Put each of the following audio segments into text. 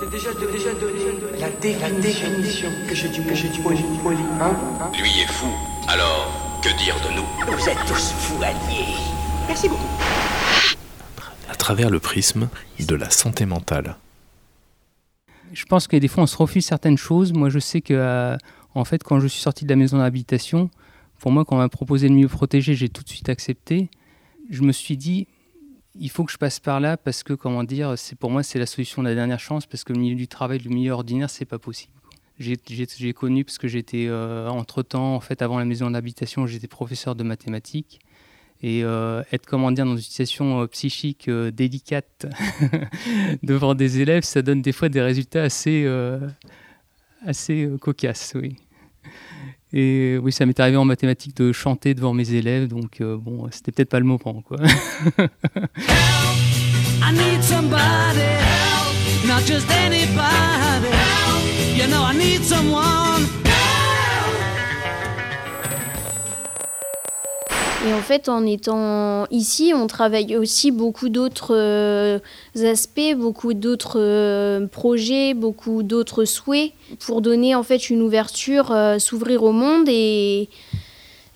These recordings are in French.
t'ai déjà, déjà donné la, définition, que je dis, que poli, poli, hein, hein? Lui est fou, alors que dire de nous? Vous êtes tous fous alliés. Merci beaucoup. À travers le prisme de la santé mentale. Je pense que des fois on se refuse certaines choses. Moi je sais que euh, en fait quand je suis sorti de la maison d'habitation, pour moi quand on m'a proposé le mieux protégé, j'ai tout de suite accepté. Je me suis dit il faut que je passe par là parce que, comment dire, c'est pour moi, c'est la solution de la dernière chance parce que le milieu du travail, le milieu ordinaire, c'est pas possible. J'ai connu parce que j'étais euh, entre temps, en fait, avant la maison d'habitation, j'étais professeur de mathématiques et euh, être, comment dire, dans une situation euh, psychique délicate devant des élèves, ça donne des fois des résultats assez, assez cocasses, oui. Et oui, ça m'est arrivé en mathématiques de chanter devant mes élèves, donc euh, bon, c'était peut-être pas le moment, quoi. Help, Et en fait, en étant ici, on travaille aussi beaucoup d'autres euh, aspects, beaucoup d'autres euh, projets, beaucoup d'autres souhaits pour donner en fait une ouverture, euh, s'ouvrir au monde et,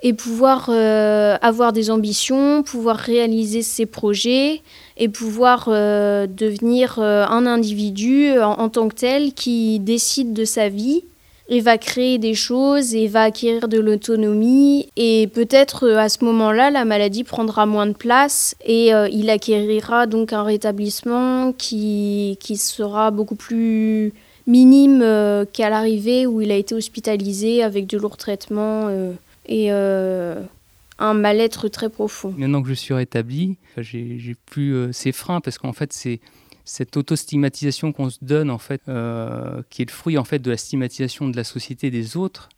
et pouvoir avoir des ambitions, pouvoir réaliser ses projets et pouvoir devenir un individu en tant que tel qui décide de sa vie il va créer des choses et va acquérir de l'autonomie et peut-être euh, à ce moment-là la maladie prendra moins de place et euh, il acquérira donc un rétablissement qui, qui sera beaucoup plus minime euh, qu'à l'arrivée où il a été hospitalisé avec de lourds traitements et un mal-être très profond. Maintenant que je suis rétabli, j'ai plus ces freins parce qu'en fait c'est cette autostigmatisation qu'on se donne, en fait, euh, qui est le fruit en fait de la stigmatisation de la société des autres,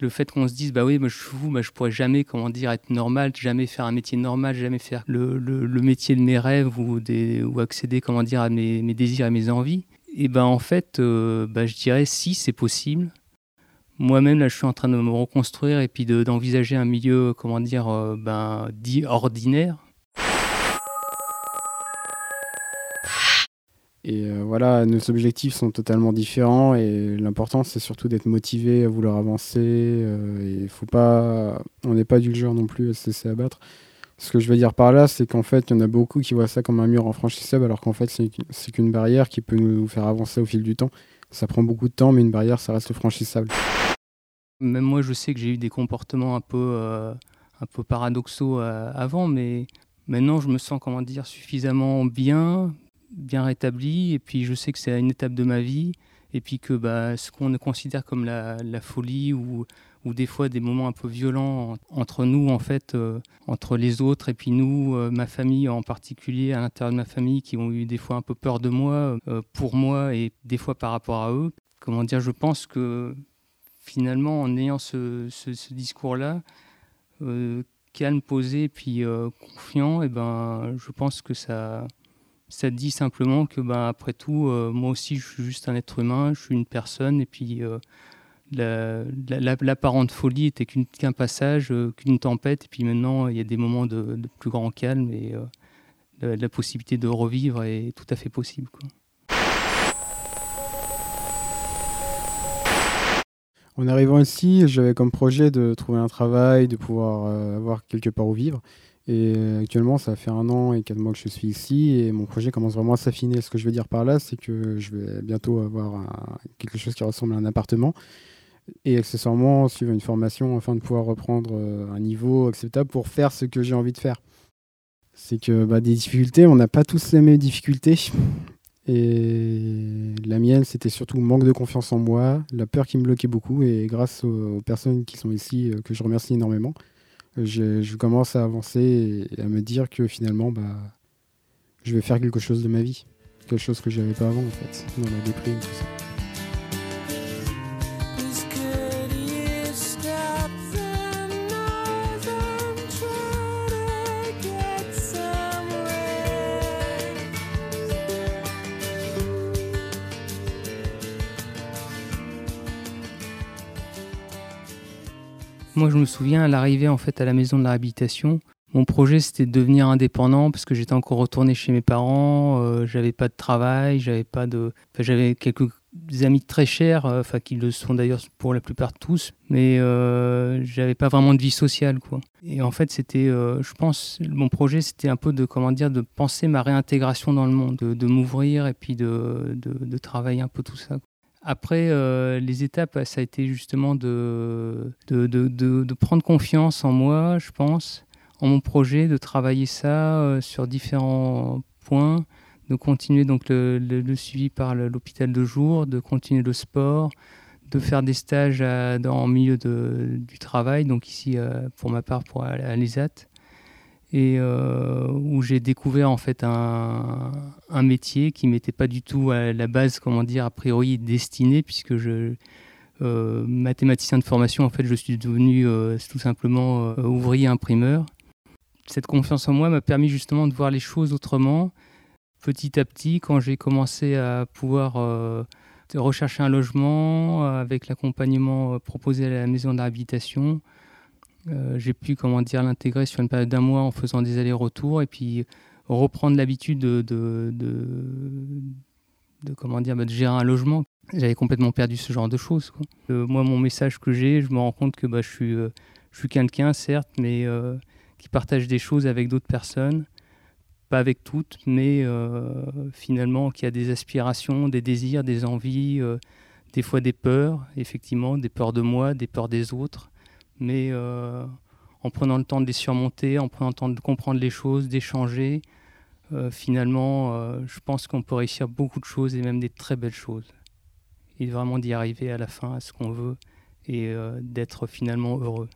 le fait qu'on se dise bah oui, je suis pourrais jamais comment dire être normal, jamais faire un métier normal, jamais faire le, métier de mes rêves ou, ou accéder comment dire à mes, mes désirs et mes envies. Et ben en fait, euh, bah, je dirais si c'est possible. Moi-même là, je suis en train de me reconstruire et puis d'envisager un milieu comment dire euh, ben dit ordinaire Et euh, voilà, nos objectifs sont totalement différents et l'important c'est surtout d'être motivé à vouloir avancer. Euh, et faut pas, on n'est pas du genre non plus à se laisser abattre. Ce que je veux dire par là, c'est qu'en fait, il y en a beaucoup qui voient ça comme un mur infranchissable, alors qu'en fait, c'est qu'une barrière qui peut nous faire avancer au fil du temps. Ça prend beaucoup de temps, mais une barrière, ça reste franchissable. Même moi, je sais que j'ai eu des comportements un peu, euh, un peu paradoxaux avant, mais maintenant, je me sens, comment dire, suffisamment bien, bien rétabli. Et puis je sais que c'est une étape de ma vie. Et puis que bah, ce qu'on considère comme la, folie ou, ou, des fois des moments un peu violents entre nous, en fait, euh, entre les autres et puis nous, euh, ma famille en particulier, à l'intérieur de ma famille, qui ont eu des fois un peu peur de moi, euh, pour moi et des fois par rapport à eux. Comment dire, je pense que finalement, en ayant ce, ce, discours-là, calme, posé, puis confiant, et ben, je pense que ça, ça dit simplement que, ben, après tout, euh, moi aussi, je suis juste un être humain, je suis une personne, et puis euh, l'apparente folie était qu'un passage, euh, qu'une tempête, et puis maintenant, il y a des moments de, plus grand calme, et la, possibilité de revivre est tout à fait possible. En arrivant ici, j'avais comme projet de trouver un travail, de pouvoir avoir quelque part où vivre. Et euh, actuellement, ça fait un an et quatre mois que je suis ici et mon projet commence vraiment à s'affiner. Ce que je veux dire par là, c'est que je vais bientôt avoir quelque chose qui ressemble à un appartement et accessoirement suivre une formation afin de pouvoir reprendre euh, un niveau acceptable pour faire ce que j'ai envie de faire. C'est que bah, des difficultés, on n'a pas tous les mêmes difficultés. Et la mienne, c'était surtout manque de confiance en moi, la peur qui me bloquait beaucoup. Et grâce aux personnes qui sont ici, euh, que je remercie énormément, je, commence à avancer et à me dire que finalement, bah, je vais faire quelque chose de ma vie. Quelque chose que je n'avais pas avant, en fait, dans la déprime, tout ça. Moi, je me souviens à l'arrivée en fait à la maison de la réhabilitation. Mon projet, c'était de devenir indépendant parce que j'étais encore retourné chez mes parents. Euh, j'avais pas de travail, j'avais pas de, j'avais quelques amis très chers, euh, enfin qui le sont d'ailleurs pour la plupart tous, mais euh, j'avais pas vraiment de vie sociale, quoi. Et en fait, c'était, euh, je pense, mon projet, c'était un peu de, comment dire, de penser ma réintégration dans le monde, de, m'ouvrir et puis de, de, de, travailler un peu tout ça. Après, les étapes, ça a été justement de, prendre confiance en moi, je pense mon projet, de travailler ça euh, sur différents points, de continuer donc le, suivi par l'hôpital de jour, de continuer le sport, de faire des stages dans, le milieu du travail, donc ici euh, pour ma part pour à, l'ESAT, et euh, où j'ai découvert en fait un, métier qui m'était pas du tout à la base, comment dire, a priori destiné, puisque je mathématicien de formation, en fait, je suis devenu tout simplement ouvrier imprimeur cette confiance en moi m'a permis justement de voir les choses autrement. Petit à petit, quand j'ai commencé à pouvoir euh, rechercher un logement euh, avec l'accompagnement euh, proposé à la maison d'habitation, j'ai pu comment dire l'intégrer sur une période d'un mois en faisant des allers-retours et puis reprendre l'habitude de, de, de, comment dire bah, de gérer un logement. J'avais complètement perdu ce genre de choses. moi, mon message que j'ai, je me rends compte que bah, je suis, je suis quelqu'un, certes, mais qui partagent des choses avec d'autres personnes, pas avec toutes, mais euh, finalement qui a des aspirations, des désirs, des envies, euh, des fois des peurs, effectivement, des peurs de moi, des peurs des autres, mais euh, en prenant le temps de les surmonter, en prenant le temps de comprendre les choses, d'échanger, finalement, je pense qu'on peut réussir beaucoup de choses et même des très belles choses. Et vraiment d'y arriver à la fin à ce qu'on veut et d'être finalement heureux.